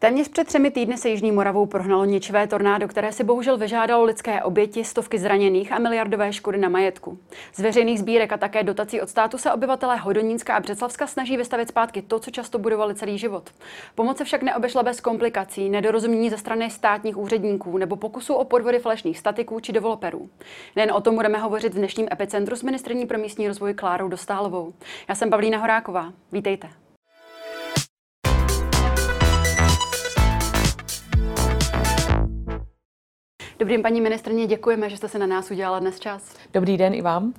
Téměř před třemi týdny se Jižní Moravou prohnalo ničivé tornádo, které si bohužel vyžádalo lidské oběti, stovky zraněných a miliardové škody na majetku. Z veřejných sbírek a také dotací od státu se obyvatelé Hodonínska a Břeclavska snaží vystavit zpátky to, co často budovali celý život. Pomoc se však neobešla bez komplikací, nedorozumění ze strany státních úředníků nebo pokusů o podvody falešných statiků či developerů. Nejen o tom budeme hovořit v dnešním epicentru s ministrní pro místní rozvoj Klárou Dostálovou. Já jsem Pavlína Horáková. Vítejte. Dobrý den, paní ministrně, děkujeme, že jste se na nás udělala dnes čas. Dobrý den i vám.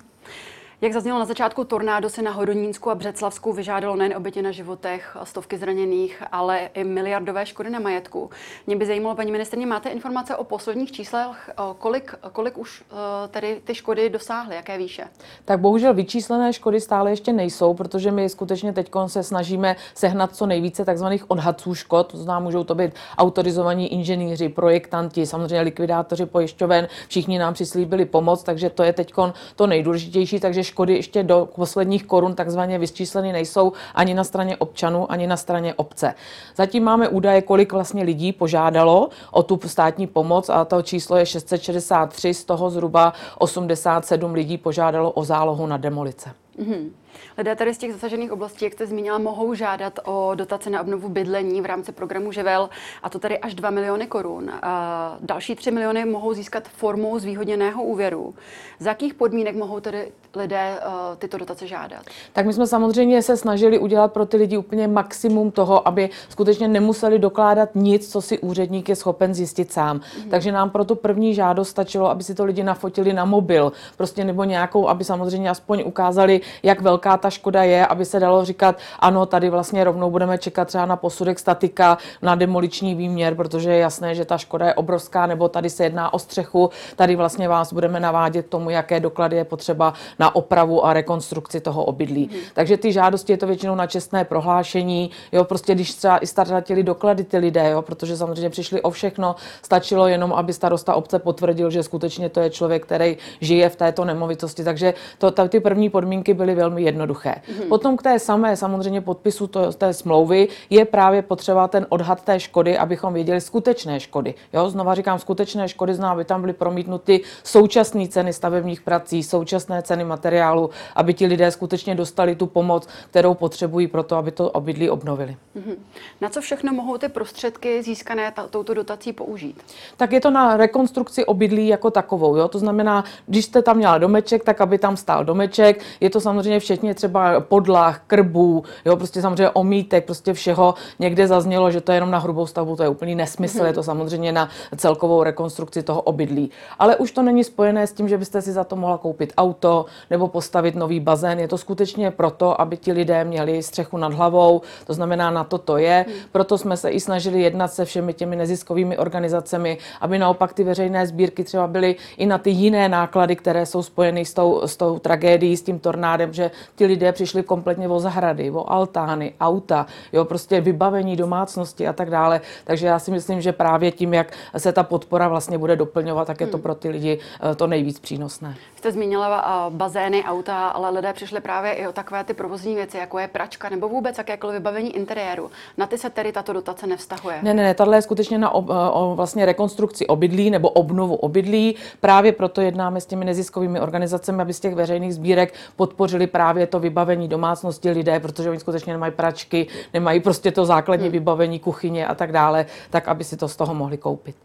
Jak zaznělo na začátku, tornádo se na Hodonínsku a Břeclavsku vyžádalo nejen oběti na životech, stovky zraněných, ale i miliardové škody na majetku. Mě by zajímalo, paní ministrně, máte informace o posledních číslech, kolik, kolik už eh, tedy ty škody dosáhly, jaké výše? Tak bohužel vyčíslené škody stále ještě nejsou, protože my skutečně teď se snažíme sehnat co nejvíce takzvaných odhadců škod. To znamená, můžou to být autorizovaní inženýři, projektanti, samozřejmě likvidátoři pojišťoven, všichni nám přislíbili pomoc, takže to je teď to nejdůležitější. Takže škody ještě do posledních korun takzvaně vyčísleny nejsou ani na straně občanů, ani na straně obce. Zatím máme údaje, kolik vlastně lidí požádalo o tu státní pomoc a to číslo je 663, z toho zhruba 87 lidí požádalo o zálohu na demolice. Mm-hmm. Lidé tady z těch zasažených oblastí, jak jste zmínila, mohou žádat o dotace na obnovu bydlení v rámci programu Živel, a to tady až 2 miliony korun. A další 3 miliony mohou získat formou zvýhodněného úvěru. Z jakých podmínek mohou tedy lidé uh, tyto dotace žádat? Tak my jsme samozřejmě se snažili udělat pro ty lidi úplně maximum toho, aby skutečně nemuseli dokládat nic, co si úředník je schopen zjistit sám. Mm-hmm. Takže nám pro tu první žádost stačilo, aby si to lidi nafotili na mobil, prostě nebo nějakou, aby samozřejmě aspoň ukázali, jak velká ta škoda je, aby se dalo říkat, ano, tady vlastně rovnou budeme čekat třeba na posudek statika, na demoliční výměr, protože je jasné, že ta škoda je obrovská, nebo tady se jedná o střechu, tady vlastně vás budeme navádět k tomu, jaké doklady je potřeba na opravu a rekonstrukci toho obydlí. Hmm. Takže ty žádosti je to většinou na čestné prohlášení, jo, prostě když třeba i ztratili doklady ty lidé, jo, protože samozřejmě přišli o všechno, stačilo jenom, aby starosta obce potvrdil, že skutečně to je člověk, který žije v této nemovitosti. Takže to, ty první podmínky byly velmi jednoduché. Mm-hmm. Potom k té samé samozřejmě podpisu to, té smlouvy je právě potřeba ten odhad té škody, abychom věděli skutečné škody. Jo, znova říkám, skutečné škody znamená, aby tam byly promítnuty současné ceny stavebních prací, současné ceny materiálu, aby ti lidé skutečně dostali tu pomoc, kterou potřebují pro to, aby to obydlí obnovili. Mm-hmm. Na co všechno mohou ty prostředky získané touto dotací použít? Tak je to na rekonstrukci obydlí jako takovou. Jo? To znamená, když jste tam měla domeček, tak aby tam stál domeček. Je to samozřejmě včetně třeba podlah, krbů, jo, prostě samozřejmě omítek, prostě všeho. Někde zaznělo, že to je jenom na hrubou stavbu, to je úplný nesmysl, je to samozřejmě na celkovou rekonstrukci toho obydlí. Ale už to není spojené s tím, že byste si za to mohla koupit auto nebo postavit nový bazén. Je to skutečně proto, aby ti lidé měli střechu nad hlavou, to znamená, na to to je. Proto jsme se i snažili jednat se všemi těmi neziskovými organizacemi, aby naopak ty veřejné sbírky třeba byly i na ty jiné náklady, které jsou spojeny s tou, s tou tragédií, s tím tornádem, že ti lidé přišli kompletně o zahrady, o altány, auta, jo, prostě vybavení domácnosti a tak dále. Takže já si myslím, že právě tím, jak se ta podpora vlastně bude doplňovat, tak je to hmm. pro ty lidi eh, to nejvíc přínosné. Jste zmínila uh, bazény, auta, ale lidé přišli právě i o takové ty provozní věci, jako je pračka nebo vůbec jakékoliv vybavení interiéru. Na ty se tedy tato dotace nevztahuje. Ne, ne, ne, tahle je skutečně na ob, eh, o vlastně rekonstrukci obydlí nebo obnovu obydlí. Právě proto jednáme s těmi neziskovými organizacemi, aby z těch veřejných sbírek podpořili právě to vybavení domácnosti lidé, protože oni skutečně nemají pračky, nemají prostě to základní hmm. vybavení kuchyně a tak dále, tak aby si to z toho mohli koupit.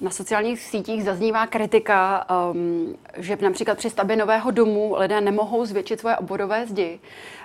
Na sociálních sítích zaznívá kritika, um, že například při stavbě nového domu lidé nemohou zvětšit svoje obvodové zdi.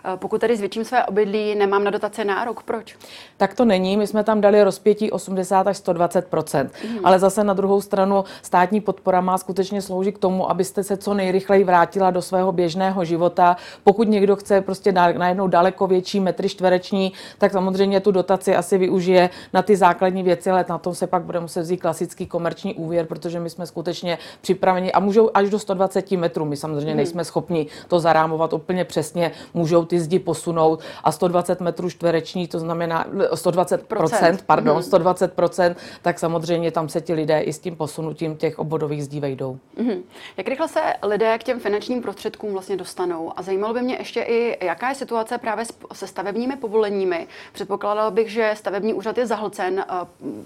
Uh, pokud tedy zvětším své obydlí, nemám na dotace nárok. Proč? Tak to není. My jsme tam dali rozpětí 80 až 120 mm. Ale zase na druhou stranu státní podpora má skutečně sloužit k tomu, abyste se co nejrychleji vrátila do svého běžného života. Pokud někdo chce prostě najednou daleko větší metry čtvereční, tak samozřejmě tu dotaci asi využije na ty základní věci, ale na tom se pak bude muset vzít klasický komerční úvěr, protože my jsme skutečně připraveni a můžou až do 120 metrů. My samozřejmě hmm. nejsme schopni to zarámovat úplně přesně, můžou ty zdi posunout a 120 metrů čtvereční, to znamená 120 procent, pardon, hmm. 120 procent, tak samozřejmě tam se ti lidé i s tím posunutím těch obvodových zdí vejdou. Hmm. Jak rychle se lidé k těm finančním prostředkům vlastně dostanou? A zajímalo by mě ještě i, jaká je situace právě se stavebními povoleními. Předpokládala bych, že stavební úřad je zahlcen.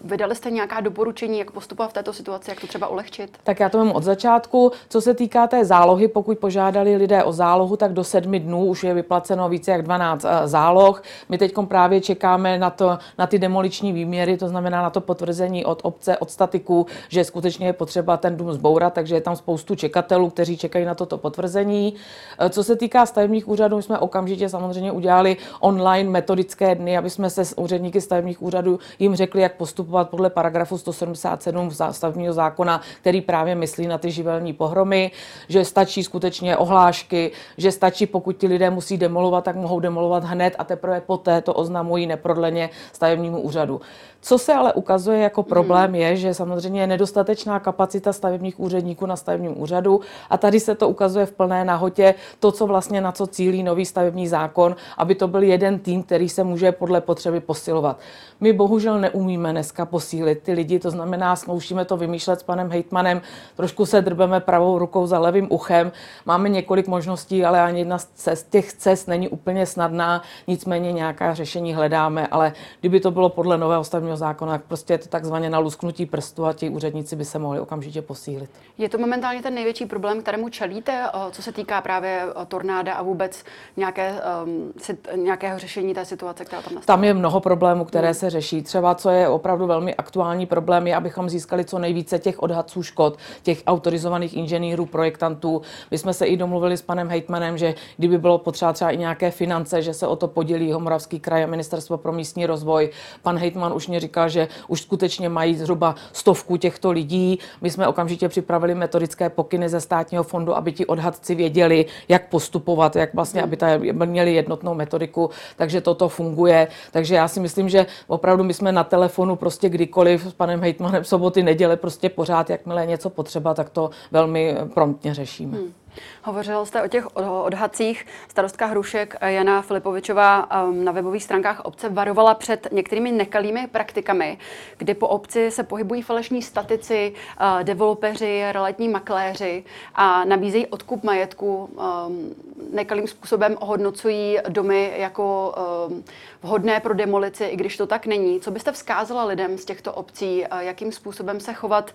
Vydali jste nějaká doporučení, jak postupovat v této situaci, jak to třeba ulehčit? Tak já to mám od začátku. Co se týká té zálohy, pokud požádali lidé o zálohu, tak do sedmi dnů už je vyplaceno více jak 12 eh, záloh. My teď právě čekáme na, to, na ty demoliční výměry, to znamená na to potvrzení od obce, od statiku, že skutečně je potřeba ten dům zbourat, takže je tam spoustu čekatelů, kteří čekají na toto potvrzení. Eh, co se týká stavebních úřadů, jsme okamžitě samozřejmě udělali online metodické dny, aby jsme se s úředníky stavebních úřadů jim řekli, jak postupovat podle paragrafu 177 stavebního zákona, který právě myslí na ty živelní pohromy, že stačí skutečně ohlášky, že stačí, pokud ti lidé musí demolovat, tak mohou demolovat hned a teprve poté to oznamují neprodleně stavebnímu úřadu. Co se ale ukazuje jako problém hmm. je, že samozřejmě je nedostatečná kapacita stavebních úředníků na stavebním úřadu a tady se to ukazuje v plné nahotě to, co vlastně na co cílí nový stavební zákon, aby to byl jeden tým, který se může podle potřeby posilovat. My bohužel neumíme dneska posílit ty lidi, to znamená, zkoušíme to vymýšlet s panem hejtmanem, trošku se drbeme pravou rukou za levým uchem. Máme několik možností, ale ani jedna z cest, těch cest není úplně snadná, nicméně nějaká řešení hledáme, ale kdyby to bylo podle nového stavebního zákona, tak prostě je to takzvaně na lusknutí prstu a ti úředníci by se mohli okamžitě posílit. Je to momentálně ten největší problém, kterému čelíte, co se týká právě tornáda a vůbec nějaké, um, nějakého řešení té situace, která tam nastala? Tam je mnoho problémů, které hmm. se řeší. Třeba, co je opravdu velmi aktuální problém, je, abychom získali co nejvíce těch odhadců škod, těch autorizovaných inženýrů, projektantů. My jsme se i domluvili s panem Hejtmanem, že kdyby bylo potřeba třeba i nějaké finance, že se o to podělí Homoravský kraj a Ministerstvo pro místní rozvoj. Pan Hejtman už mě říkal, že už skutečně mají zhruba stovku těchto lidí. My jsme okamžitě připravili metodické pokyny ze státního fondu, aby ti odhadci věděli, jak postupovat, jak vlastně, aby ta, měli jednotnou metodiku. Takže toto funguje. Takže já si myslím, že opravdu my jsme na telefonu prostě kdykoliv s panem hejtmanem soboty, neděle prostě pořád, jakmile je něco potřeba, tak to velmi promptně řešíme. Hmm. Hovořil jste o těch odhacích. Starostka Hrušek Jana Filipovičová um, na webových stránkách obce varovala před některými nekalými praktikami, kdy po obci se pohybují falešní statici, uh, developeři, realitní makléři a nabízejí odkup majetku. Um, nekalým způsobem ohodnocují domy jako um, vhodné pro demolici, i když to tak není. Co byste vzkázala lidem z těchto obcí, jakým způsobem se chovat,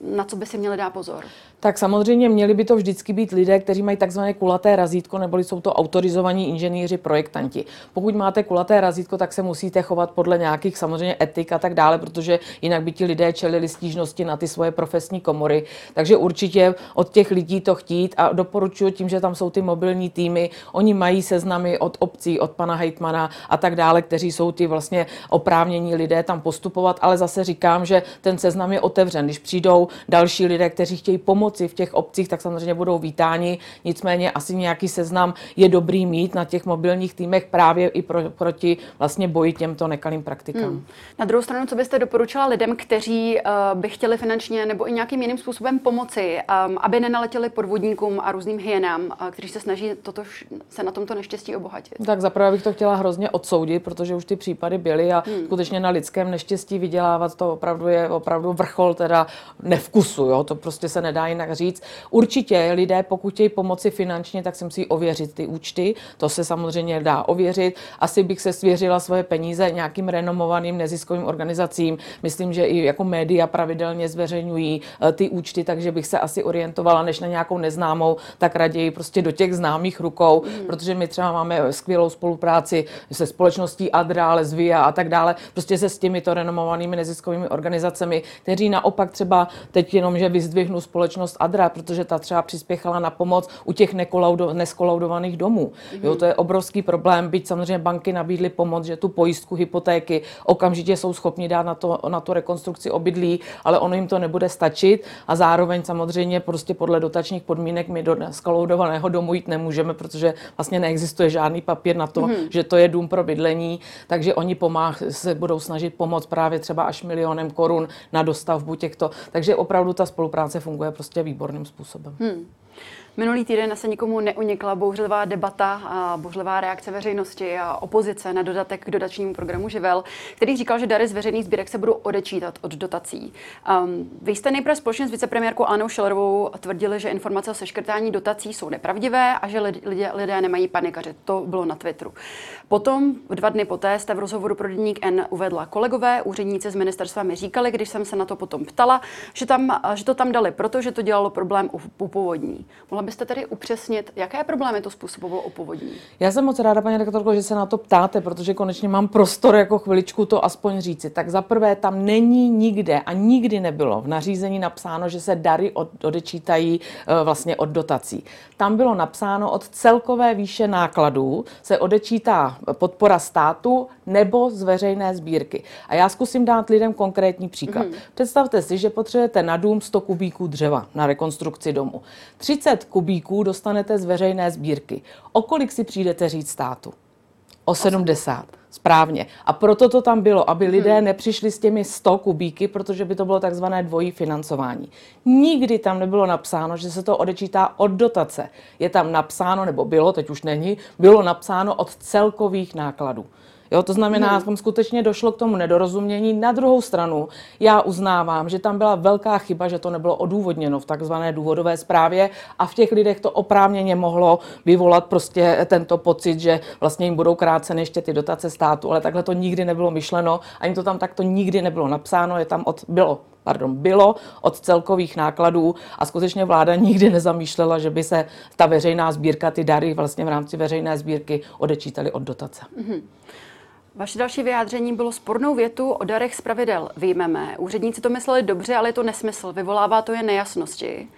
na co by si měli dát pozor? Tak samozřejmě měli by to vždycky být lidé, kteří mají takzvané kulaté razítko, nebo jsou to autorizovaní inženýři, projektanti. Pokud máte kulaté razítko, tak se musíte chovat podle nějakých samozřejmě etik a tak dále, protože jinak by ti lidé čelili stížnosti na ty svoje profesní komory. Takže určitě od těch lidí to chtít a doporučuji tím, že tam jsou ty mobilní týmy, oni mají seznamy od obcí, od pana hejtmana a tak dále, kteří jsou ty vlastně oprávnění lidé tam postupovat, ale zase říkám, že ten seznam je otevřen. Když přijdou další lidé, kteří chtějí pomoci v těch obcích, tak samozřejmě budou vítáni. Nicméně asi nějaký seznam je dobrý mít na těch mobilních týmech právě i pro, proti vlastně boji těmto nekalým praktikám. Hmm. Na druhou stranu, co byste doporučila lidem, kteří uh, by chtěli finančně nebo i nějakým jiným způsobem pomoci, um, aby nenaletěli podvodníkům a různým hyenám, uh, kteří se snaží toto, se na tomto neštěstí obohatit? Tak zaprvé bych to chtěla hrozně odsoudit, protože už ty případy byly a hmm. skutečně na lidském neštěstí vydělávat to opravdu je opravdu vrchol teda nevkusu, jo? to prostě se nedá jinak říct. Určitě lidé, pokud chtějí pomoci finančně, tak si musí ověřit ty účty, to se samozřejmě dá ověřit. Asi bych se svěřila svoje peníze nějakým renomovaným neziskovým organizacím. Myslím, že i jako média pravidelně zveřejňují eh, ty účty, takže bych se asi orientovala než na nějakou neznámou, tak raději prostě do těch známých rukou, mm. protože my třeba máme skvělou spolupráci se společností Adra, Lesvia a tak dále, prostě se s těmito renomovanými neziskovými organizacemi, kteří naopak třeba teď jenom, že vyzdvihnu společnost Adra, protože ta třeba přispěchala na pomoc u těch neskolaudovaných domů. Mm-hmm. Jo, to je obrovský problém, byť samozřejmě banky nabídly pomoc, že tu pojistku hypotéky okamžitě jsou schopni dát na, to, na tu rekonstrukci obydlí, ale ono jim to nebude stačit a zároveň samozřejmě prostě podle dotačních podmínek my do skolaudovaného domu jít nemůžeme, protože vlastně neexistuje žádný papír na to, mm-hmm. že to je dům pro bydlení, takže oni pomáh, se budou snažit pomoct právě třeba až milionem korun na dostavbu těchto. Takže opravdu ta spolupráce funguje prostě výborným způsobem. Hmm. Minulý týden se nikomu neunikla bouřlivá debata a bouřlivá reakce veřejnosti a opozice na dodatek k dodačnímu programu Živel, který říkal, že dary z veřejných sbírek se budou odečítat od dotací. Um, vy jste nejprve společně s vicepremiérkou Anou Šelerovou tvrdili, že informace o seškrtání dotací jsou nepravdivé a že lidé, lidé nemají panikařit. To bylo na Twitteru. Potom, dva dny poté, jste v rozhovoru pro Deník N uvedla kolegové, úředníci z ministerstva mi říkali, když jsem se na to potom ptala, že, tam, že to tam dali, protože to dělalo problém u, u byste tedy upřesnit, jaké problémy to způsobovalo u povodní? Já jsem moc ráda, paní rektorko, že se na to ptáte, protože konečně mám prostor jako chviličku to aspoň říci. Tak za prvé, tam není nikde a nikdy nebylo v nařízení napsáno, že se dary od, odečítají e, vlastně od dotací. Tam bylo napsáno od celkové výše nákladů se odečítá podpora státu nebo z veřejné sbírky. A já zkusím dát lidem konkrétní příklad. Mm. Představte si, že potřebujete na dům 100 kubíků dřeva na rekonstrukci domu. 30 kubíků dostanete z veřejné sbírky. O kolik si přijdete říct státu? O 70. Správně. A proto to tam bylo, aby lidé hmm. nepřišli s těmi 100 kubíky, protože by to bylo takzvané dvojí financování. Nikdy tam nebylo napsáno, že se to odečítá od dotace. Je tam napsáno, nebo bylo, teď už není, bylo napsáno od celkových nákladů. Jo, to znamená, že tam skutečně došlo k tomu nedorozumění. Na druhou stranu, já uznávám, že tam byla velká chyba, že to nebylo odůvodněno v takzvané důvodové zprávě a v těch lidech to oprávněně mohlo vyvolat prostě tento pocit, že vlastně jim budou kráceny ještě ty dotace státu, ale takhle to nikdy nebylo myšleno, ani to tam takto nikdy nebylo napsáno, je tam od, bylo pardon, bylo od celkových nákladů a skutečně vláda nikdy nezamýšlela, že by se ta veřejná sbírka, ty dary vlastně v rámci veřejné sbírky odečítaly od dotace. Mm-hmm. Vaše další vyjádření bylo spornou větu o darech z pravidel vyjmeme. Úředníci to mysleli dobře, ale je to nesmysl. Vyvolává to je nejasnosti.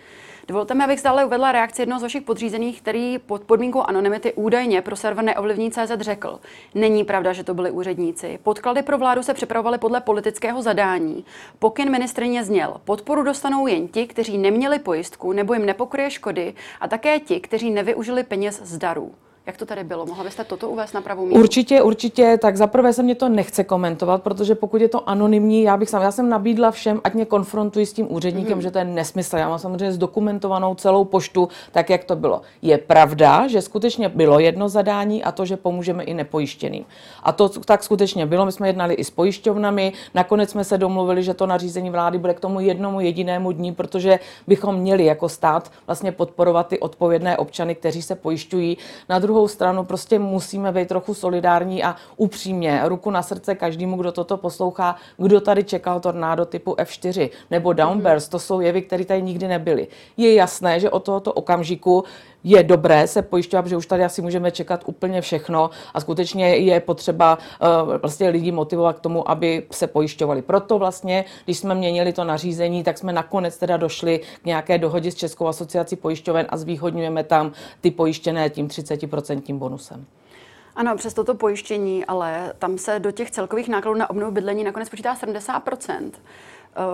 Dovolte mi, abych stále uvedla reakci jednoho z vašich podřízených, který pod podmínkou anonymity údajně pro server neovlivní CZ řekl. Není pravda, že to byli úředníci. Podklady pro vládu se připravovaly podle politického zadání. Pokyn ministrině zněl. Podporu dostanou jen ti, kteří neměli pojistku nebo jim nepokryje škody a také ti, kteří nevyužili peněz z darů. Jak to tady bylo? Mohla byste toto uvést na pravou míru? Určitě, určitě. Tak zaprvé se mě to nechce komentovat, protože pokud je to anonymní, já bych sam, já jsem nabídla všem, ať mě konfrontují s tím úředníkem, mm. že to je nesmysl. Já mám samozřejmě zdokumentovanou celou poštu, tak jak to bylo. Je pravda, že skutečně bylo jedno zadání a to, že pomůžeme i nepojištěným. A to tak skutečně bylo. My jsme jednali i s pojišťovnami. Nakonec jsme se domluvili, že to nařízení vlády bude k tomu jednomu jedinému dní, protože bychom měli jako stát vlastně podporovat ty odpovědné občany, kteří se pojišťují. Na druhou stranu prostě musíme být trochu solidární a upřímně, ruku na srdce každému, kdo toto poslouchá, kdo tady čekal tornádo typu F4 nebo downburst, to jsou jevy, které tady nikdy nebyly. Je jasné, že od tohoto okamžiku je dobré se pojišťovat, že už tady asi můžeme čekat úplně všechno a skutečně je potřeba uh, vlastně lidi motivovat k tomu, aby se pojišťovali. Proto vlastně, když jsme měnili to nařízení, tak jsme nakonec teda došli k nějaké dohodě s Českou asociací pojišťoven a zvýhodňujeme tam ty pojištěné tím 30% bonusem. Ano, přes toto pojištění, ale tam se do těch celkových nákladů na obnovu bydlení nakonec počítá 70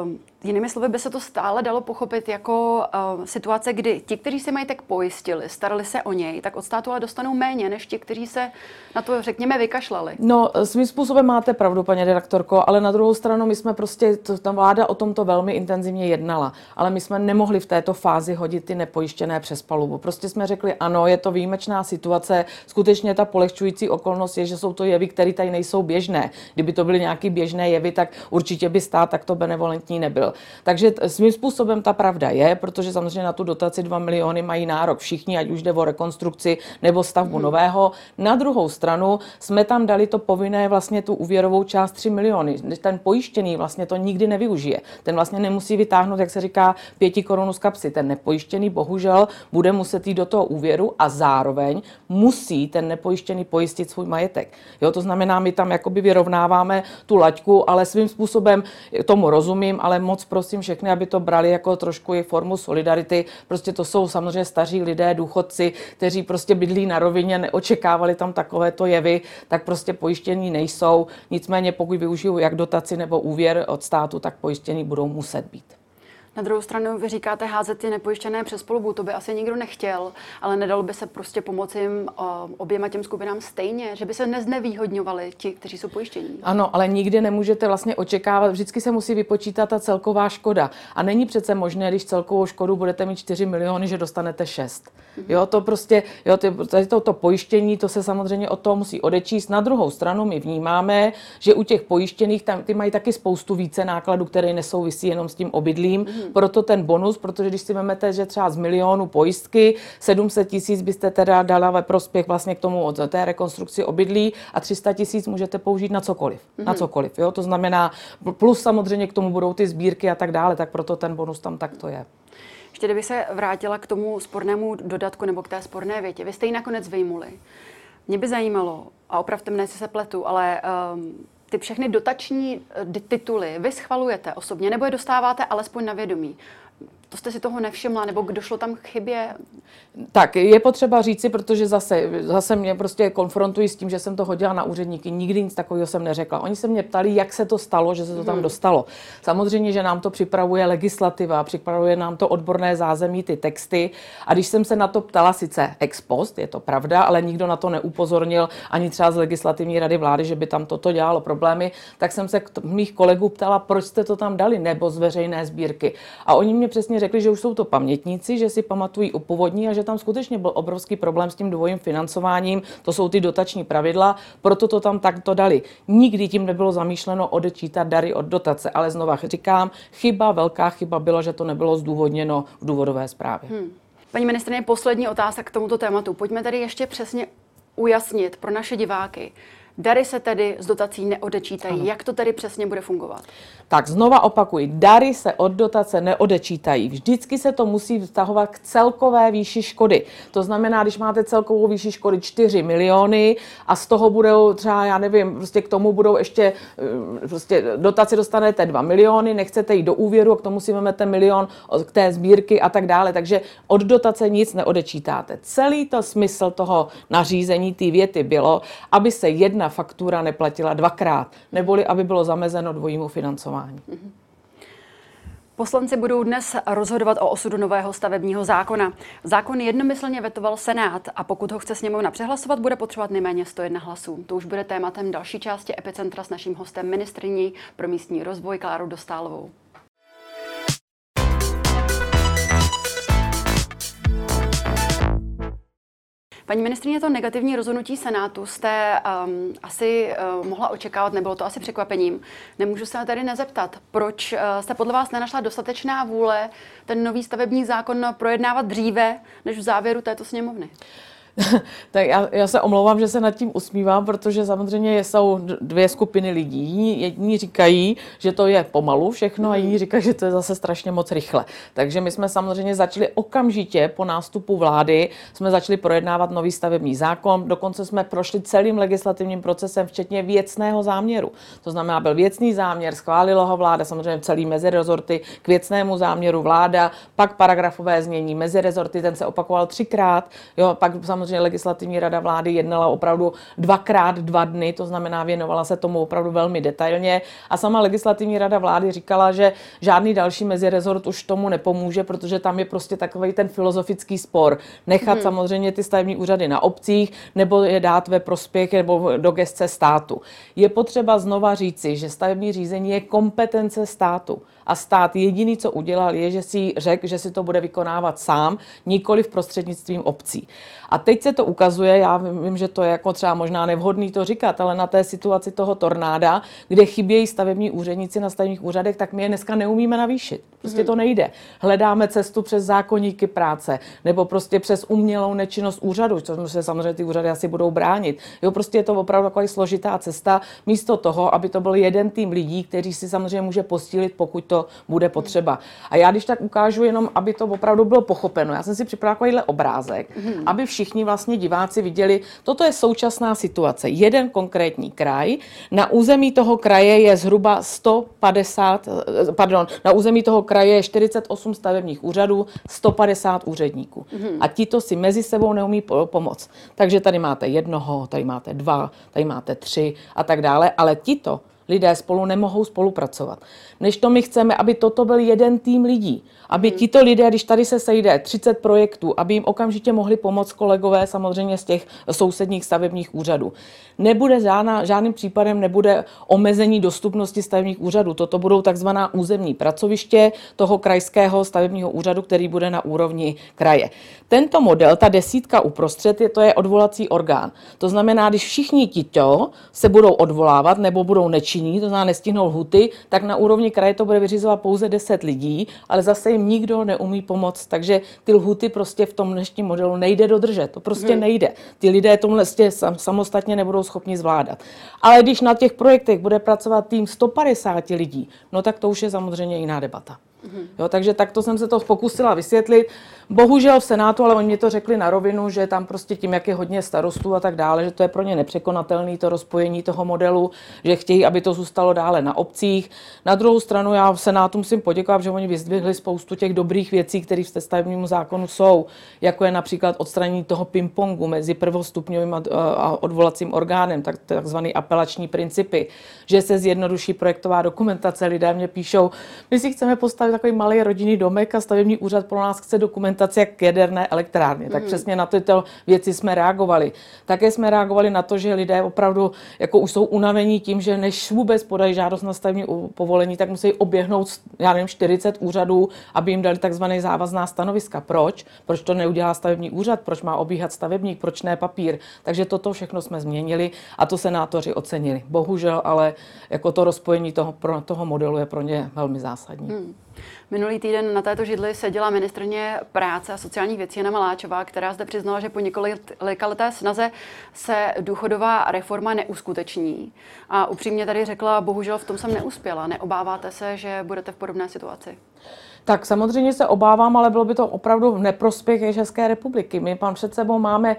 Um, jinými slovy by se to stále dalo pochopit jako uh, situace, kdy ti, kteří si majetek pojistili, starali se o něj, tak od státu ale dostanou méně, než ti, kteří se na to, řekněme, vykašlali. No, svým způsobem máte pravdu, paní redaktorko, ale na druhou stranu my jsme prostě, to, ta vláda o tomto velmi intenzivně jednala, ale my jsme nemohli v této fázi hodit ty nepojištěné přes palubu. Prostě jsme řekli, ano, je to výjimečná situace, skutečně ta polehčující okolnost je, že jsou to jevy, které tady nejsou běžné. Kdyby to byly nějaké běžné jevy, tak určitě by stát takto benevolentní nebyl. Takže svým způsobem ta pravda je, protože samozřejmě na tu dotaci 2 miliony mají nárok všichni, ať už jde o rekonstrukci nebo stavbu hmm. nového. Na druhou stranu jsme tam dali to povinné vlastně tu úvěrovou část 3 miliony. Ten pojištěný vlastně to nikdy nevyužije. Ten vlastně nemusí vytáhnout, jak se říká, pěti korun z kapsy. Ten nepojištěný bohužel bude muset jít do toho úvěru a zároveň musí ten nepojištěný pojistit svůj majetek. Jo, to znamená, my tam jakoby vyrovnáváme tu laťku, ale svým způsobem tomu rozumím rozumím, ale moc moc prosím všechny, aby to brali jako trošku i formu solidarity. Prostě to jsou samozřejmě staří lidé, důchodci, kteří prostě bydlí na rovině, neočekávali tam takovéto jevy, tak prostě pojištění nejsou. Nicméně pokud využijou jak dotaci nebo úvěr od státu, tak pojištění budou muset být. Na druhou stranu vy říkáte házet ty nepojištěné přes polubu, to by asi nikdo nechtěl, ale nedalo by se prostě pomoci jim oběma těm skupinám stejně, že by se neznevýhodňovali ti, kteří jsou pojištění. Ano, ale nikdy nemůžete vlastně očekávat, vždycky se musí vypočítat ta celková škoda. A není přece možné, když celkovou škodu budete mít 4 miliony, že dostanete 6. Mm-hmm. Jo, to prostě, jo, ty, to, to pojištění, to se samozřejmě od toho musí odečíst. Na druhou stranu my vnímáme, že u těch pojištěných tam, ty mají taky spoustu více nákladů, které nesouvisí jenom s tím obydlím. Mm-hmm proto ten bonus, protože když si vezmete, že třeba z milionu pojistky 700 tisíc byste teda dala ve prospěch vlastně k tomu od té rekonstrukci obydlí a 300 tisíc můžete použít na cokoliv. Mm-hmm. Na cokoliv. Jo? To znamená, plus samozřejmě k tomu budou ty sbírky a tak dále, tak proto ten bonus tam takto je. Ještě kdyby se vrátila k tomu spornému dodatku nebo k té sporné větě. Vy jste ji nakonec vyjmuli. Mě by zajímalo, a opravdu mne, si se pletu, ale um, ty všechny dotační eh, tituly vy schvalujete osobně nebo je dostáváte alespoň na vědomí? To jste si toho nevšimla, nebo došlo tam k chybě? Tak, je potřeba říci, protože zase, zase mě prostě konfrontují s tím, že jsem to hodila na úředníky. Nikdy nic takového jsem neřekla. Oni se mě ptali, jak se to stalo, že se to tam hmm. dostalo. Samozřejmě, že nám to připravuje legislativa, připravuje nám to odborné zázemí, ty texty. A když jsem se na to ptala, sice ex post, je to pravda, ale nikdo na to neupozornil, ani třeba z legislativní rady vlády, že by tam toto dělalo problémy, tak jsem se k mých kolegů ptala, proč jste to tam dali, nebo z veřejné sbírky. A oni mě přesně řekli, že už jsou to pamětníci, že si pamatují u původní a že tam skutečně byl obrovský problém s tím dvojím financováním. To jsou ty dotační pravidla, proto to tam takto dali. Nikdy tím nebylo zamýšleno odečítat dary od dotace, ale znova říkám, chyba, velká chyba byla, že to nebylo zdůvodněno v důvodové zprávě. Hmm. Paní ministrině, poslední otázka k tomuto tématu. Pojďme tady ještě přesně ujasnit pro naše diváky. Dary se tedy z dotací neodečítají. Ano. Jak to tedy přesně bude fungovat? Tak znova opakuji, dary se od dotace neodečítají. Vždycky se to musí vztahovat k celkové výši škody. To znamená, když máte celkovou výši škody 4 miliony a z toho budou třeba, já nevím, prostě k tomu budou ještě, eh, prostě dotaci dostanete 2 miliony, nechcete jít do úvěru, k tomu si vezmete milion k té sbírky a tak dále. Takže od dotace nic neodečítáte. Celý to smysl toho nařízení, té věty bylo, aby se jedna faktura neplatila dvakrát, neboli aby bylo zamezeno dvojímu financování. Poslanci budou dnes rozhodovat o osudu nového stavebního zákona. Zákon jednomyslně vetoval Senát a pokud ho chce sněmovna přehlasovat, bude potřebovat nejméně 101 hlasů. To už bude tématem další části Epicentra s naším hostem ministriní pro místní rozvoj Klárou Dostálovou. Paní ministrině, to negativní rozhodnutí Senátu jste um, asi uh, mohla očekávat, nebylo to asi překvapením. Nemůžu se tady nezeptat, proč uh, jste podle vás nenašla dostatečná vůle ten nový stavební zákon projednávat dříve, než v závěru této sněmovny? tak já, já se omlouvám, že se nad tím usmívám, protože samozřejmě jsou dvě skupiny lidí. Jedni říkají, že to je pomalu všechno a jiní říkají, že to je zase strašně moc rychle. Takže my jsme samozřejmě začali okamžitě po nástupu vlády, jsme začali projednávat nový stavební zákon, dokonce jsme prošli celým legislativním procesem, včetně věcného záměru. To znamená, byl věcný záměr, schválila ho vláda, samozřejmě celý mezirezorty k věcnému záměru vláda, pak paragrafové změní mezirezorty, ten se opakoval třikrát, jo, pak samozřejmě samozřejmě legislativní rada vlády jednala opravdu dvakrát dva dny, to znamená věnovala se tomu opravdu velmi detailně. A sama legislativní rada vlády říkala, že žádný další mezirezort už tomu nepomůže, protože tam je prostě takový ten filozofický spor. Nechat hmm. samozřejmě ty stavební úřady na obcích nebo je dát ve prospěch nebo do gestce státu. Je potřeba znova říci, že stavební řízení je kompetence státu a stát jediný, co udělal, je, že si řekl, že si to bude vykonávat sám, nikoli v prostřednictvím obcí. A teď se to ukazuje, já vím, že to je jako třeba možná nevhodný to říkat, ale na té situaci toho tornáda, kde chybějí stavební úředníci na stavebních úřadech, tak my je dneska neumíme navýšit. Prostě to nejde. Hledáme cestu přes zákonníky práce nebo prostě přes umělou nečinnost úřadu, což se samozřejmě ty úřady asi budou bránit. Jo, prostě je to opravdu taková složitá cesta, místo toho, aby to byl jeden tým lidí, kteří si samozřejmě může postílit, pokud to to bude potřeba. A já když tak ukážu jenom, aby to opravdu bylo pochopeno. Já jsem si připravila takovýhle obrázek, hmm. aby všichni vlastně diváci viděli, toto je současná situace. Jeden konkrétní kraj, na území toho kraje je zhruba 150, eh, pardon, na území toho kraje je 48 stavebních úřadů, 150 úředníků. Hmm. A tito si mezi sebou neumí pomoct. Takže tady máte jednoho, tady máte dva, tady máte tři a tak dále, ale tito lidé spolu nemohou spolupracovat. Než to my chceme, aby toto byl jeden tým lidí. Aby hmm. tito lidé, když tady se sejde 30 projektů, aby jim okamžitě mohli pomoct kolegové samozřejmě z těch sousedních stavebních úřadů. Nebude žádná, žádným případem nebude omezení dostupnosti stavebních úřadů. Toto budou takzvaná územní pracoviště toho krajského stavebního úřadu, který bude na úrovni kraje. Tento model, ta desítka uprostřed, je, to je odvolací orgán. To znamená, když všichni tito se budou odvolávat nebo budou nečinní, to znamená nestihnou huty, tak na úrovni kraje to bude vyřizovat pouze 10 lidí, ale zase jim nikdo neumí pomoct. Takže ty lhuty prostě v tom dnešním modelu nejde dodržet. To prostě hmm. nejde. Ty lidé tomhle samostatně nebudou schopni zvládat. Ale když na těch projektech bude pracovat tým 150 lidí, no tak to už je samozřejmě jiná debata. Jo, takže takto jsem se to pokusila vysvětlit. Bohužel v Senátu, ale oni mě to řekli na rovinu, že tam prostě tím, jak je hodně starostů a tak dále, že to je pro ně nepřekonatelné to rozpojení toho modelu, že chtějí, aby to zůstalo dále na obcích. Na druhou stranu já v Senátu musím poděkovat, že oni vyzdvihli spoustu těch dobrých věcí, které v stavebním zákonu jsou, jako je například odstranění toho pingpongu mezi prvostupňovým a odvolacím orgánem, tak, takzvaný apelační principy, že se zjednoduší projektová dokumentace. Lidé mě píšou, my si chceme postavit takový malý rodinný domek a stavební úřad pro nás chce dokumentaci jak k jaderné elektrárně. Tak mm. přesně na tyto věci jsme reagovali. Také jsme reagovali na to, že lidé opravdu jako už jsou unavení tím, že než vůbec podají žádost na stavební povolení, tak musí oběhnout, já nevím, 40 úřadů, aby jim dali takzvané závazná stanoviska. Proč? Proč to neudělá stavební úřad? Proč má obíhat stavebník? Proč ne papír? Takže toto všechno jsme změnili a to senátoři ocenili. Bohužel, ale jako to rozpojení toho, toho modelu je pro ně velmi zásadní. Hmm. Minulý týden na této židli seděla ministrně práce a sociálních věcí Jana Maláčová, která zde přiznala, že po několika leté snaze se důchodová reforma neuskuteční. A upřímně tady řekla, bohužel v tom jsem neuspěla. Neobáváte se, že budete v podobné situaci? Tak samozřejmě se obávám, ale bylo by to opravdu v neprospěch České republiky. My pan před sebou máme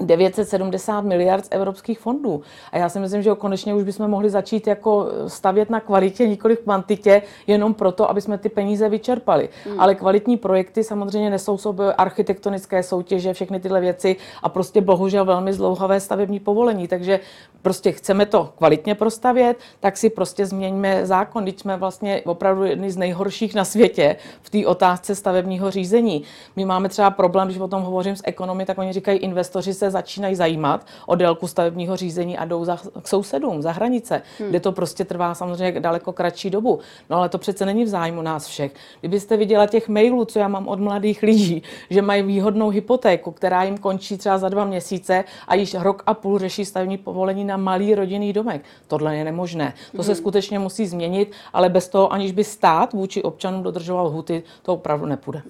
970 miliard z evropských fondů. A já si myslím, že konečně už bychom mohli začít jako stavět na kvalitě, nikoli v kvantitě, jenom proto, aby jsme ty peníze vyčerpali. Hmm. Ale kvalitní projekty samozřejmě nesou sobě architektonické soutěže, všechny tyhle věci a prostě bohužel velmi zlouhavé stavební povolení. Takže prostě chceme to kvalitně prostavět, tak si prostě změňme zákon. Teď jsme vlastně opravdu jedni z nejhorších na světě v té otázce stavebního řízení. My máme třeba problém, když o tom hovořím s ekonomy, tak oni říkají, investoři se začínají zajímat o délku stavebního řízení a jdou za, k sousedům, za hranice, hmm. kde to prostě trvá samozřejmě daleko kratší dobu. No ale to přece není v zájmu nás všech. Kdybyste viděla těch mailů, co já mám od mladých lidí, že mají výhodnou hypotéku, která jim končí třeba za dva měsíce a již rok a půl řeší stavební povolení na malý rodinný domek. Tohle je nemožné. To hmm. se skutečně musí změnit, ale bez toho, aniž by stát vůči občanům dodržoval huty, to opravdu nepůjde.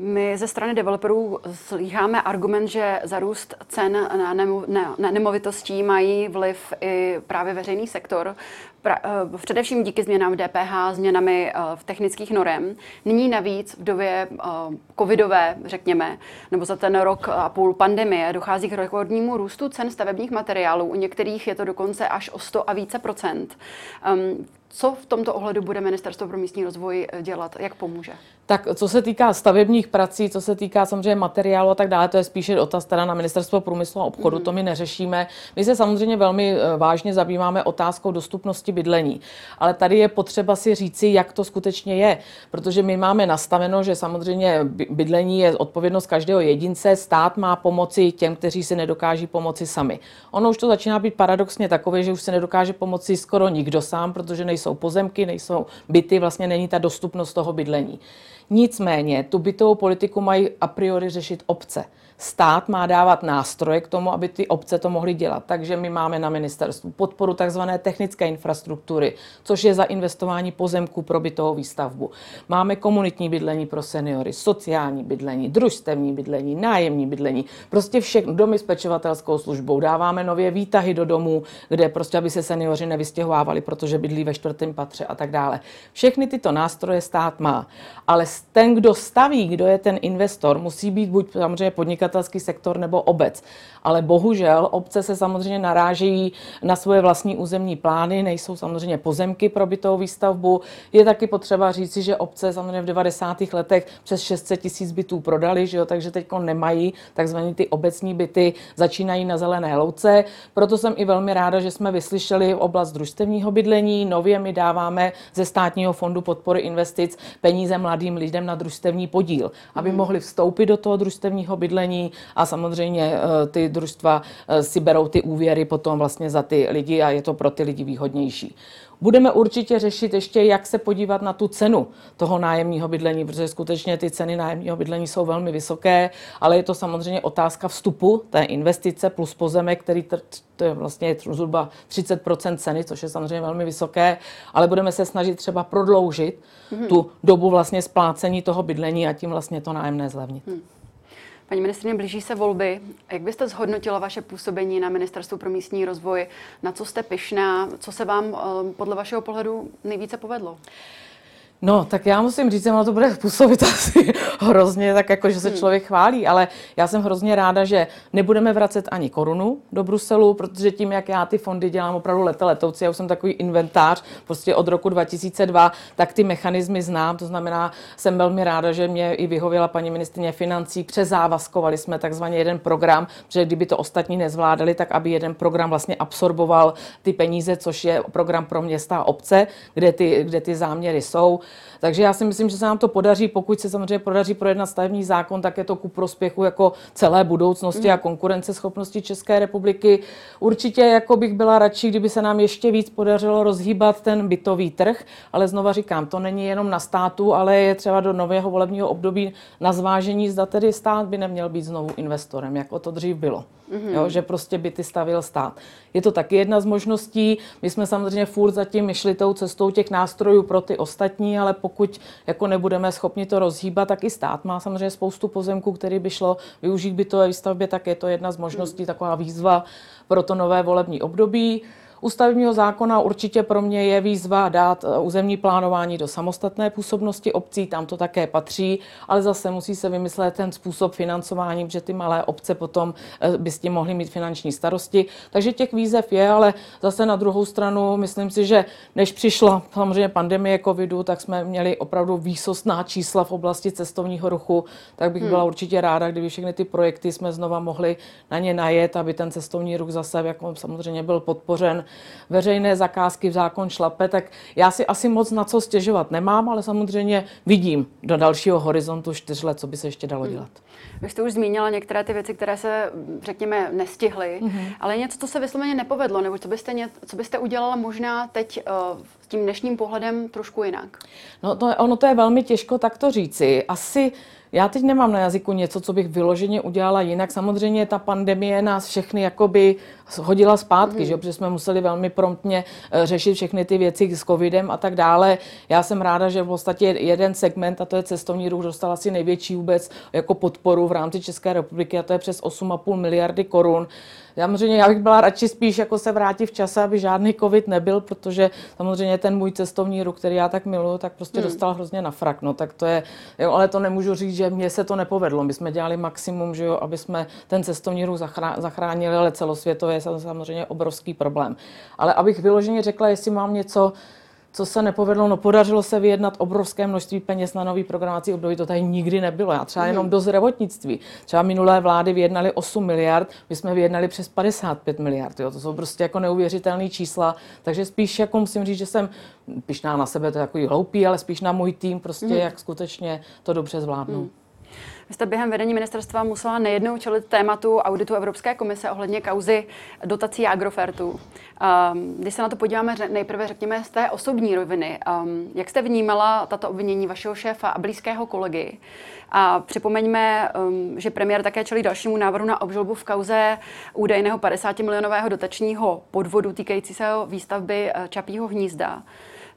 My ze strany developerů slýcháme argument, že za růst cen na, nemo, na, na nemovitostí mají vliv i právě veřejný sektor. Pra, uh, především díky změnám DPH, změnami uh, v technických norem. Nyní navíc v době uh, covidové, řekněme, nebo za ten rok a půl pandemie, dochází k rekordnímu růstu cen stavebních materiálů. U některých je to dokonce až o 100 a více procent. Co v tomto ohledu bude Ministerstvo pro místní rozvoj dělat? Jak pomůže? Tak co se týká stavebních prací, co se týká samozřejmě materiálu a tak dále, to je spíše dotaz teda na Ministerstvo průmyslu a obchodu, mm. to my neřešíme. My se samozřejmě velmi eh, vážně zabýváme otázkou dostupnosti bydlení, ale tady je potřeba si říci, jak to skutečně je, protože my máme nastaveno, že samozřejmě bydlení je odpovědnost každého jedince, stát má pomoci těm, kteří si nedokáží pomoci sami. Ono už to začíná být paradoxně takové, že už se nedokáže pomoci skoro nikdo sám, protože nejsou pozemky, nejsou byty, vlastně není ta dostupnost toho bydlení. Nicméně tu bytovou politiku mají a priori řešit obce stát má dávat nástroje k tomu, aby ty obce to mohly dělat. Takže my máme na ministerstvu podporu tzv. technické infrastruktury, což je za investování pozemků pro bytovou výstavbu. Máme komunitní bydlení pro seniory, sociální bydlení, družstevní bydlení, nájemní bydlení, prostě všechno, domy s pečovatelskou službou. Dáváme nově výtahy do domů, kde prostě, aby se seniori nevystěhovávali, protože bydlí ve čtvrtém patře a tak dále. Všechny tyto nástroje stát má. Ale ten, kdo staví, kdo je ten investor, musí být buď samozřejmě podnikatel, podnikatelský sektor nebo obec. Ale bohužel obce se samozřejmě narážejí na svoje vlastní územní plány, nejsou samozřejmě pozemky pro bytovou výstavbu. Je taky potřeba říci, že obce samozřejmě v 90. letech přes 600 tisíc bytů prodali, že jo, takže teď nemají takzvané ty obecní byty, začínají na zelené louce. Proto jsem i velmi ráda, že jsme vyslyšeli oblast družstevního bydlení. Nově my dáváme ze státního fondu podpory investic peníze mladým lidem na družstevní podíl, aby hmm. mohli vstoupit do toho družstevního bydlení a samozřejmě eh, ty družstva eh, si berou ty úvěry potom vlastně za ty lidi a je to pro ty lidi výhodnější. Budeme určitě řešit ještě, jak se podívat na tu cenu toho nájemního bydlení, protože skutečně ty ceny nájemního bydlení jsou velmi vysoké, ale je to samozřejmě otázka vstupu té investice plus pozemek, který to je vlastně zhruba 30% ceny, což je samozřejmě velmi vysoké, ale budeme se snažit třeba prodloužit mm-hmm. tu dobu vlastně splácení toho bydlení a tím vlastně to nájemné zlevnit. Mm. Paní ministrině, blíží se volby. Jak byste zhodnotila vaše působení na Ministerstvu pro místní rozvoj? Na co jste pyšná? Co se vám eh, podle vašeho pohledu nejvíce povedlo? No, tak já musím říct, že to bude působit asi hrozně, tak jako, že se hmm. člověk chválí, ale já jsem hrozně ráda, že nebudeme vracet ani korunu do Bruselu, protože tím, jak já ty fondy dělám opravdu lete letoucí, já už jsem takový inventář prostě od roku 2002, tak ty mechanismy znám, to znamená, jsem velmi ráda, že mě i vyhověla paní ministrině financí, přezávazkovali jsme takzvaně jeden program, že kdyby to ostatní nezvládali, tak aby jeden program vlastně absorboval ty peníze, což je program pro města a obce, kde ty, kde ty záměry jsou. Takže já si myslím, že se nám to podaří, pokud se samozřejmě podaří projednat stavební zákon, tak je to ku prospěchu jako celé budoucnosti a mhm. konkurenceschopnosti České republiky. Určitě jako bych byla radši, kdyby se nám ještě víc podařilo rozhýbat ten bytový trh, ale znova říkám, to není jenom na státu, ale je třeba do nového volebního období na zvážení, zda tedy stát by neměl být znovu investorem, jako to dřív bylo. Mm-hmm. Jo, že prostě by ty stavil stát. Je to taky jedna z možností. My jsme samozřejmě furt zatím myšli tou cestou těch nástrojů pro ty ostatní, ale pokud jako nebudeme schopni to rozhýbat, tak i stát má samozřejmě spoustu pozemků, který by šlo využít bytové výstavbě, tak je to jedna z možností, mm. taková výzva pro to nové volební období ústavního zákona určitě pro mě je výzva dát eh, územní plánování do samostatné působnosti obcí, tam to také patří, ale zase musí se vymyslet ten způsob financování, že ty malé obce potom eh, by s tím mohly mít finanční starosti. Takže těch výzev je, ale zase na druhou stranu myslím si, že než přišla samozřejmě pandemie covidu, tak jsme měli opravdu výsostná čísla v oblasti cestovního ruchu, tak bych hmm. byla určitě ráda, kdyby všechny ty projekty jsme znova mohli na ně najet, aby ten cestovní ruch zase jako samozřejmě byl podpořen veřejné zakázky v zákon šlape, tak já si asi moc na co stěžovat nemám, ale samozřejmě vidím do dalšího horizontu čtyř let, co by se ještě dalo hmm. dělat. Vy jste už zmínila některé ty věci, které se, řekněme, nestihly, mm-hmm. ale něco, co se vysloveně nepovedlo, nebo co byste, ně, co byste udělala možná teď uh, tím dnešním pohledem trošku jinak? No to, ono to je velmi těžko takto říci. Asi já teď nemám na jazyku něco, co bych vyloženě udělala jinak. Samozřejmě ta pandemie nás všechny jakoby hodila zpátky, mm. že? protože jsme museli velmi promptně eh, řešit všechny ty věci s covidem a tak dále. Já jsem ráda, že v podstatě jeden segment, a to je cestovní ruch, dostal asi největší vůbec jako podporu v rámci České republiky a to je přes 8,5 miliardy korun. Samozřejmě já bych byla radši spíš jako se vrátit v čase, aby žádný covid nebyl, protože samozřejmě ten můj cestovní ruch, který já tak miluju, tak prostě hmm. dostal hrozně na frak. No, tak to je, jo, ale to nemůžu říct, že mně se to nepovedlo. My jsme dělali maximum, že jo, aby jsme ten cestovní ruch zachránili, ale celosvětově je samozřejmě obrovský problém. Ale abych vyloženě řekla, jestli mám něco, co se nepovedlo, no podařilo se vyjednat obrovské množství peněz na nový programovací období, to tady nikdy nebylo. Já třeba jenom mhm. do zdravotnictví. Třeba minulé vlády vyjednali 8 miliard, my jsme vyjednali přes 55 miliard. Jo. To jsou prostě jako neuvěřitelné čísla. Takže spíš jako musím říct, že jsem pišná na sebe, to je takový hloupý, ale spíš na můj tým, prostě mm. jak skutečně to dobře zvládnu. Mm. Vy jste během vedení ministerstva musela nejednou čelit tématu auditu Evropské komise ohledně kauzy dotací Agrofertu. Um, když se na to podíváme nejprve, řekněme, z té osobní roviny, um, jak jste vnímala tato obvinění vašeho šéfa a blízkého kolegy? A připomeňme, um, že premiér také čelí dalšímu návrhu na obžalobu v kauze údajného 50 milionového dotačního podvodu týkající se výstavby eh, Čapího hnízda.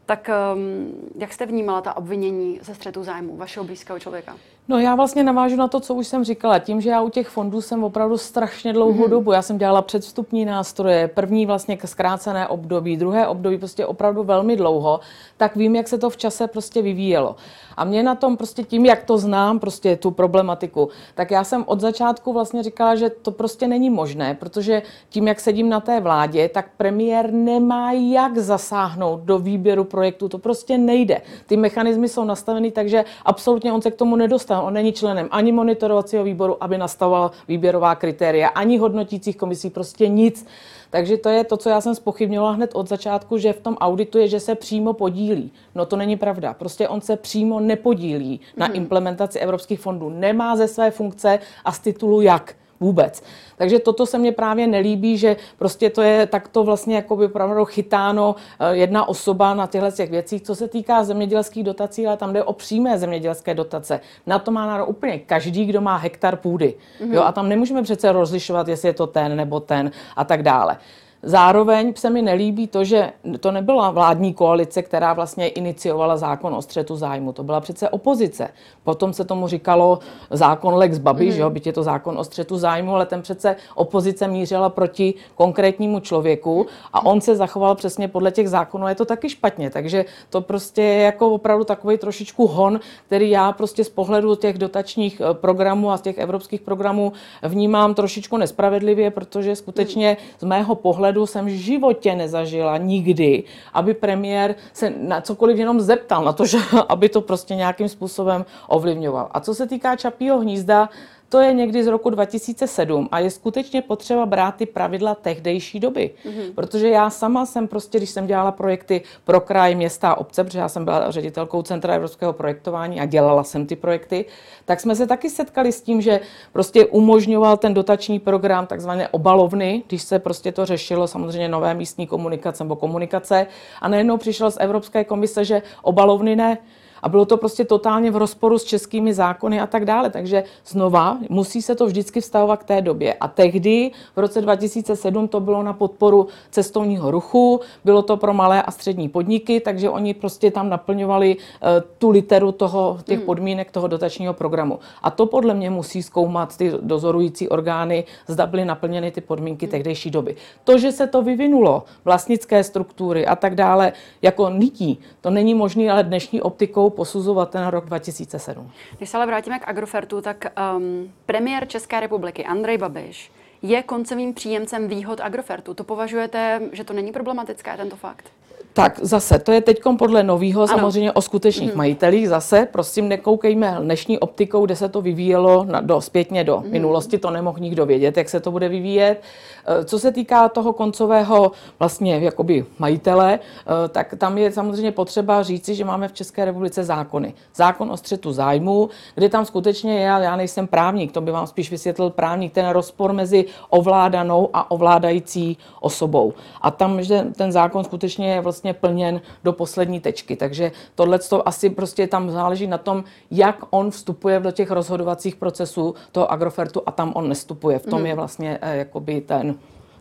Tak um, jak jste vnímala ta obvinění ze střetu zájmu vašeho blízkého člověka? No já vlastně navážu na to, co už jsem říkala. Tím, že já u těch fondů jsem opravdu strašně dlouhou mm-hmm. dobu. Já jsem dělala předstupní nástroje, první vlastně k zkrácené období, druhé období prostě opravdu velmi dlouho, tak vím, jak se to v čase prostě vyvíjelo. A mě na tom prostě tím, jak to znám, prostě tu problematiku, tak já jsem od začátku vlastně říkala, že to prostě není možné, protože tím, jak sedím na té vládě, tak premiér nemá jak zasáhnout do výběru projektu. To prostě nejde. Ty mechanismy jsou nastaveny tak, že absolutně on se k tomu nedostane. On není členem ani monitorovacího výboru, aby nastavoval výběrová kritéria, ani hodnotících komisí, prostě nic. Takže to je to, co já jsem spochybnila hned od začátku, že v tom auditu je, že se přímo podílí. No to není pravda. Prostě on se přímo nepodílí mm-hmm. na mhm. implementaci evropských fondů. Nemá ze své funkce a z titulu jak vůbec. Takže toto se mně právě nelíbí, že prostě to je takto vlastně jako by opravdu chytáno eh, jedna osoba na těchto těch věcích, co se týká zemědělských dotací, ale tam jde o přímé zemědělské dotace. Na to má nárok úplně každý, kdo má hektar půdy. Mm-hmm. Jo, a tam nemůžeme přece rozlišovat, jestli je to ten nebo ten a tak dále. Zároveň se mi nelíbí to, že to nebyla vládní koalice, která vlastně iniciovala zákon o střetu zájmu. To byla přece opozice. Potom se tomu říkalo zákon Lex Babi, mm. že jo, byť je to zákon o střetu zájmu, ale ten přece opozice mířila proti konkrétnímu člověku a on se zachoval přesně podle těch zákonů. Je to taky špatně, takže to prostě je jako opravdu takový trošičku hon, který já prostě z pohledu těch dotačních eh, programů a z těch evropských programů vnímám trošičku nespravedlivě, protože skutečně z mého pohledu pohledu jsem v životě nezažila nikdy, aby premiér se na cokoliv jenom zeptal na to, že aby to prostě nějakým způsobem ovlivňoval. A co se týká Čapího hnízda, to je někdy z roku 2007 a je skutečně potřeba brát ty pravidla tehdejší doby. Mm-hmm. Protože já sama jsem prostě, když jsem dělala projekty pro kraj, města a obce, protože já jsem byla ředitelkou Centra evropského projektování a dělala jsem ty projekty, tak jsme se taky setkali s tím, že prostě umožňoval ten dotační program takzvané obalovny, když se prostě to řešilo, samozřejmě nové místní komunikace nebo komunikace. A najednou přišel z Evropské komise, že obalovny ne, a bylo to prostě totálně v rozporu s českými zákony a tak dále. Takže znova musí se to vždycky vztahovat k té době. A tehdy, v roce 2007, to bylo na podporu cestovního ruchu, bylo to pro malé a střední podniky, takže oni prostě tam naplňovali uh, tu literu toho, těch hmm. podmínek toho dotačního programu. A to podle mě musí zkoumat ty dozorující orgány, zda byly naplněny ty podmínky hmm. tehdejší doby. To, že se to vyvinulo, vlastnické struktury a tak dále, jako nití, to není možné, ale dnešní optikou posuzovat ten rok 2007. Když se ale vrátíme k Agrofertu, tak um, premiér České republiky Andrej Babiš je koncovým příjemcem výhod Agrofertu. To považujete, že to není problematické, tento fakt? Tak zase, to je teď podle nového samozřejmě o skutečných mm. majitelích. Zase, prosím, nekoukejme dnešní optikou, kde se to vyvíjelo na, do, zpětně do mm. minulosti, to nemohl nikdo vědět, jak se to bude vyvíjet. Eh, co se týká toho koncového vlastně jakoby majitele, eh, tak tam je samozřejmě potřeba říci, že máme v České republice zákony. Zákon o střetu zájmu, kde tam skutečně je, já nejsem právník, to by vám spíš vysvětlil právník, ten rozpor mezi ovládanou a ovládající osobou. A tam, že ten zákon skutečně je vlastně vlastně plněn do poslední tečky. Takže tohle asi prostě tam záleží na tom, jak on vstupuje do těch rozhodovacích procesů toho Agrofertu a tam on nestupuje. V tom mm. je vlastně eh, jakoby ten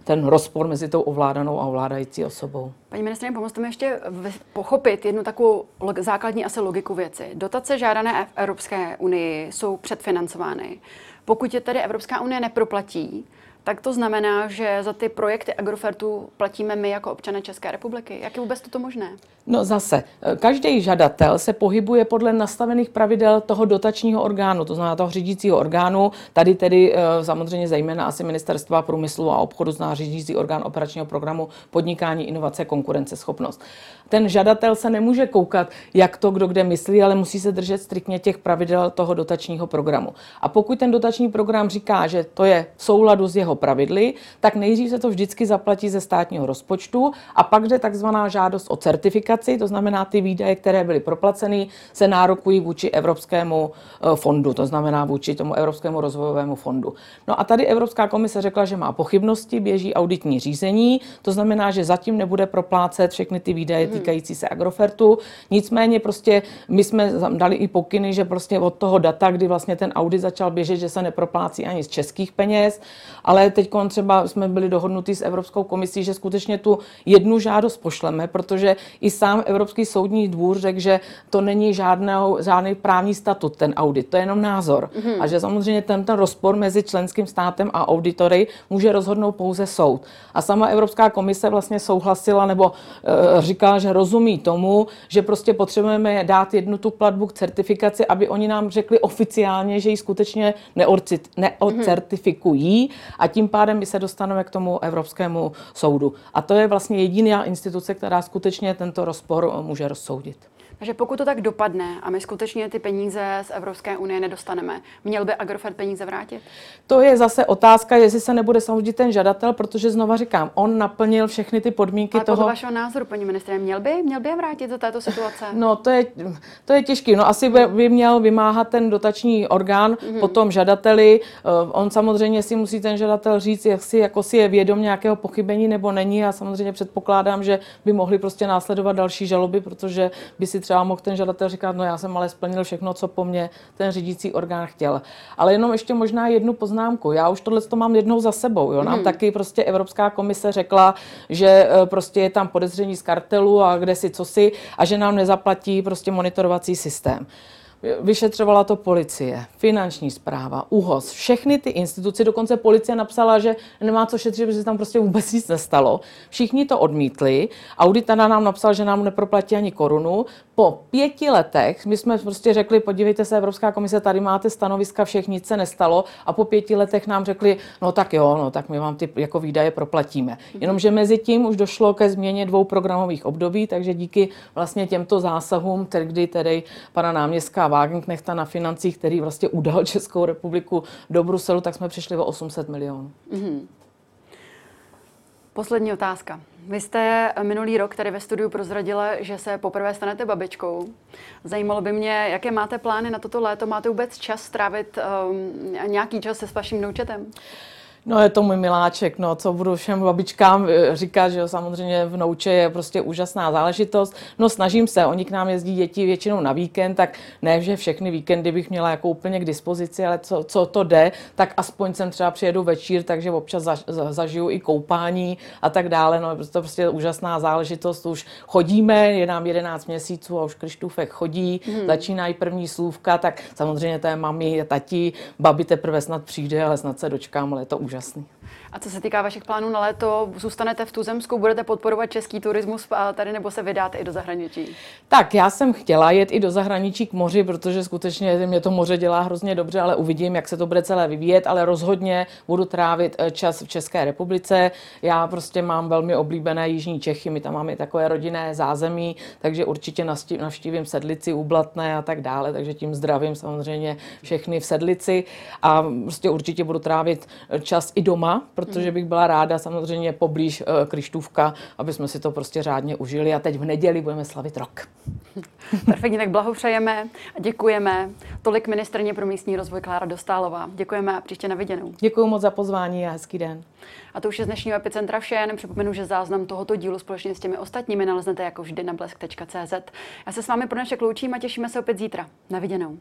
ten rozpor mezi tou ovládanou a ovládající osobou. Paní ministrině, pomozte mi ještě pochopit jednu takovou základní asi logiku věci. Dotace žádané v Evropské unii jsou předfinancovány. Pokud je tedy Evropská unie neproplatí, tak to znamená, že za ty projekty Agrofertu platíme my jako občané České republiky. Jak je vůbec toto možné? No zase, každý žadatel se pohybuje podle nastavených pravidel toho dotačního orgánu, to znamená toho řídícího orgánu. Tady tedy eh, samozřejmě zejména asi ministerstva průmyslu a obchodu zná řídící orgán operačního programu podnikání, inovace, konkurenceschopnost. Ten žadatel se nemůže koukat, jak to kdo kde myslí, ale musí se držet striktně těch pravidel toho dotačního programu. A pokud ten dotační program říká, že to je v souladu s jeho pravidly, tak nejdřív se to vždycky zaplatí ze státního rozpočtu a pak jde takzvaná žádost o certifikaci, to znamená ty výdaje, které byly proplaceny, se nárokují vůči Evropskému eh, fondu, to znamená vůči tomu Evropskému rozvojovému fondu. No a tady Evropská komise řekla, že má pochybnosti, běží auditní řízení, to znamená, že zatím nebude proplácet všechny ty výdaje hmm. týkající se Agrofertu. Nicméně prostě my jsme dali i pokyny, že prostě od toho data, kdy vlastně ten audit začal běžet, že se neproplácí ani z českých peněz, ale teď třeba jsme byli dohodnutí s Evropskou komisí, že skutečně tu jednu žádost pošleme, protože i sám Evropský soudní dvůr řekl, že to není žádnou, žádný právní statut, ten audit, to je jenom názor. Mm-hmm. A že samozřejmě ten, ten rozpor mezi členským státem a auditory může rozhodnout pouze soud. A sama Evropská komise vlastně souhlasila nebo e, říkala, že rozumí tomu, že prostě potřebujeme dát jednu tu platbu k certifikaci, aby oni nám řekli oficiálně, že ji skutečně neocertifikují a tím pádem my se dostaneme k tomu Evropskému soudu. A to je vlastně jediná instituce, která skutečně tento rozpor může rozsoudit. Takže pokud to tak dopadne a my skutečně ty peníze z Evropské unie nedostaneme, měl by Agrofert peníze vrátit? To je zase otázka, jestli se nebude soudit ten žadatel, protože znova říkám, on naplnil všechny ty podmínky Ale toho. Ale vašeho názoru, paní ministře, měl by, měl by je vrátit do této situace? No to je, to je těžké. No asi by, by měl vymáhat ten dotační orgán mm-hmm. potom žadateli. Eh, on samozřejmě si musí ten žadatel říct, jak si, jako si je vědom nějakého pochybení nebo není. A samozřejmě předpokládám, že by mohli prostě následovat další žaloby, protože by si třeba mohl ten žadatel říkat, no já jsem ale splnil všechno, co po mně ten řídící orgán chtěl. Ale jenom ještě možná jednu poznámku. Já už tohle to mám jednou za sebou. Jo? Nám hmm. taky prostě Evropská komise řekla, že e, prostě je tam podezření z kartelu a kde si co si a že nám nezaplatí prostě monitorovací systém. Vyšetřovala to policie, finanční zpráva, UHOS, všechny ty instituce, dokonce policie napsala, že nemá co šetřit, protože tam prostě vůbec nic nestalo. Všichni to odmítli. Auditor nám napsal, že nám neproplatí ani korunu. Po pěti letech my jsme prostě řekli, podívejte se, Evropská komise, tady máte stanoviska, všech nic se nestalo. A po pěti letech nám řekli, no tak jo, no tak my vám ty jako výdaje proplatíme. Jenomže mezi tím už došlo ke změně dvou programových období, takže díky vlastně těmto zásahům, kdy tedy pana náměstka Wagenknechta na financích, který vlastně udal Českou republiku do Bruselu, tak jsme přišli o 800 milionů. Mm-hmm. Poslední otázka. Vy jste minulý rok tady ve studiu prozradila, že se poprvé stanete babičkou. Zajímalo by mě, jaké máte plány na toto léto? Máte vůbec čas strávit um, nějaký čas se s vaším noučetem? No je to můj miláček, no co budu všem babičkám eh, říkat, že jo, samozřejmě v nouče je prostě úžasná záležitost. No snažím se, oni k nám jezdí děti většinou na víkend, tak ne, že všechny víkendy bych měla jako úplně k dispozici, ale co, co to jde, tak aspoň sem třeba přijedu večír, takže občas za, za, zažiju i koupání a tak dále. No to prostě úžasná záležitost, už chodíme, je nám 11 měsíců a už Krištůfek chodí, hmm. začínají první slůvka, tak samozřejmě to je mami, tati, babi teprve snad přijde, ale snad se dočkám, ale je to прекрасный. A co se týká vašich plánů na léto, zůstanete v Tuzemsku, budete podporovat český turismus tady nebo se vydáte i do zahraničí? Tak, já jsem chtěla jet i do zahraničí k moři, protože skutečně mě to moře dělá hrozně dobře, ale uvidím, jak se to bude celé vyvíjet, ale rozhodně budu trávit eh, čas v České republice. Já prostě mám velmi oblíbené Jižní Čechy, my tam máme takové rodinné zázemí, takže určitě navštívím Sedlici, Ublatné a tak dále, takže tím zdravím samozřejmě všechny v Sedlici a prostě určitě budu trávit čas i doma, protože bych byla ráda samozřejmě poblíž uh, Krištůvka, aby jsme si to prostě řádně užili a teď v neděli budeme slavit rok. Perfektně, tak blahopřejeme a děkujeme. Tolik ministrně pro místní rozvoj Klára Dostálová. Děkujeme a příště na viděnou. Děkuji moc za pozvání a hezký den. A to už je z dnešního Epicentra vše. Jenom připomenu, že záznam tohoto dílu společně s těmi ostatními naleznete jako vždy na blesk.cz. Já se s vámi pro dnešek loučím a těšíme se opět zítra. Na viděnou.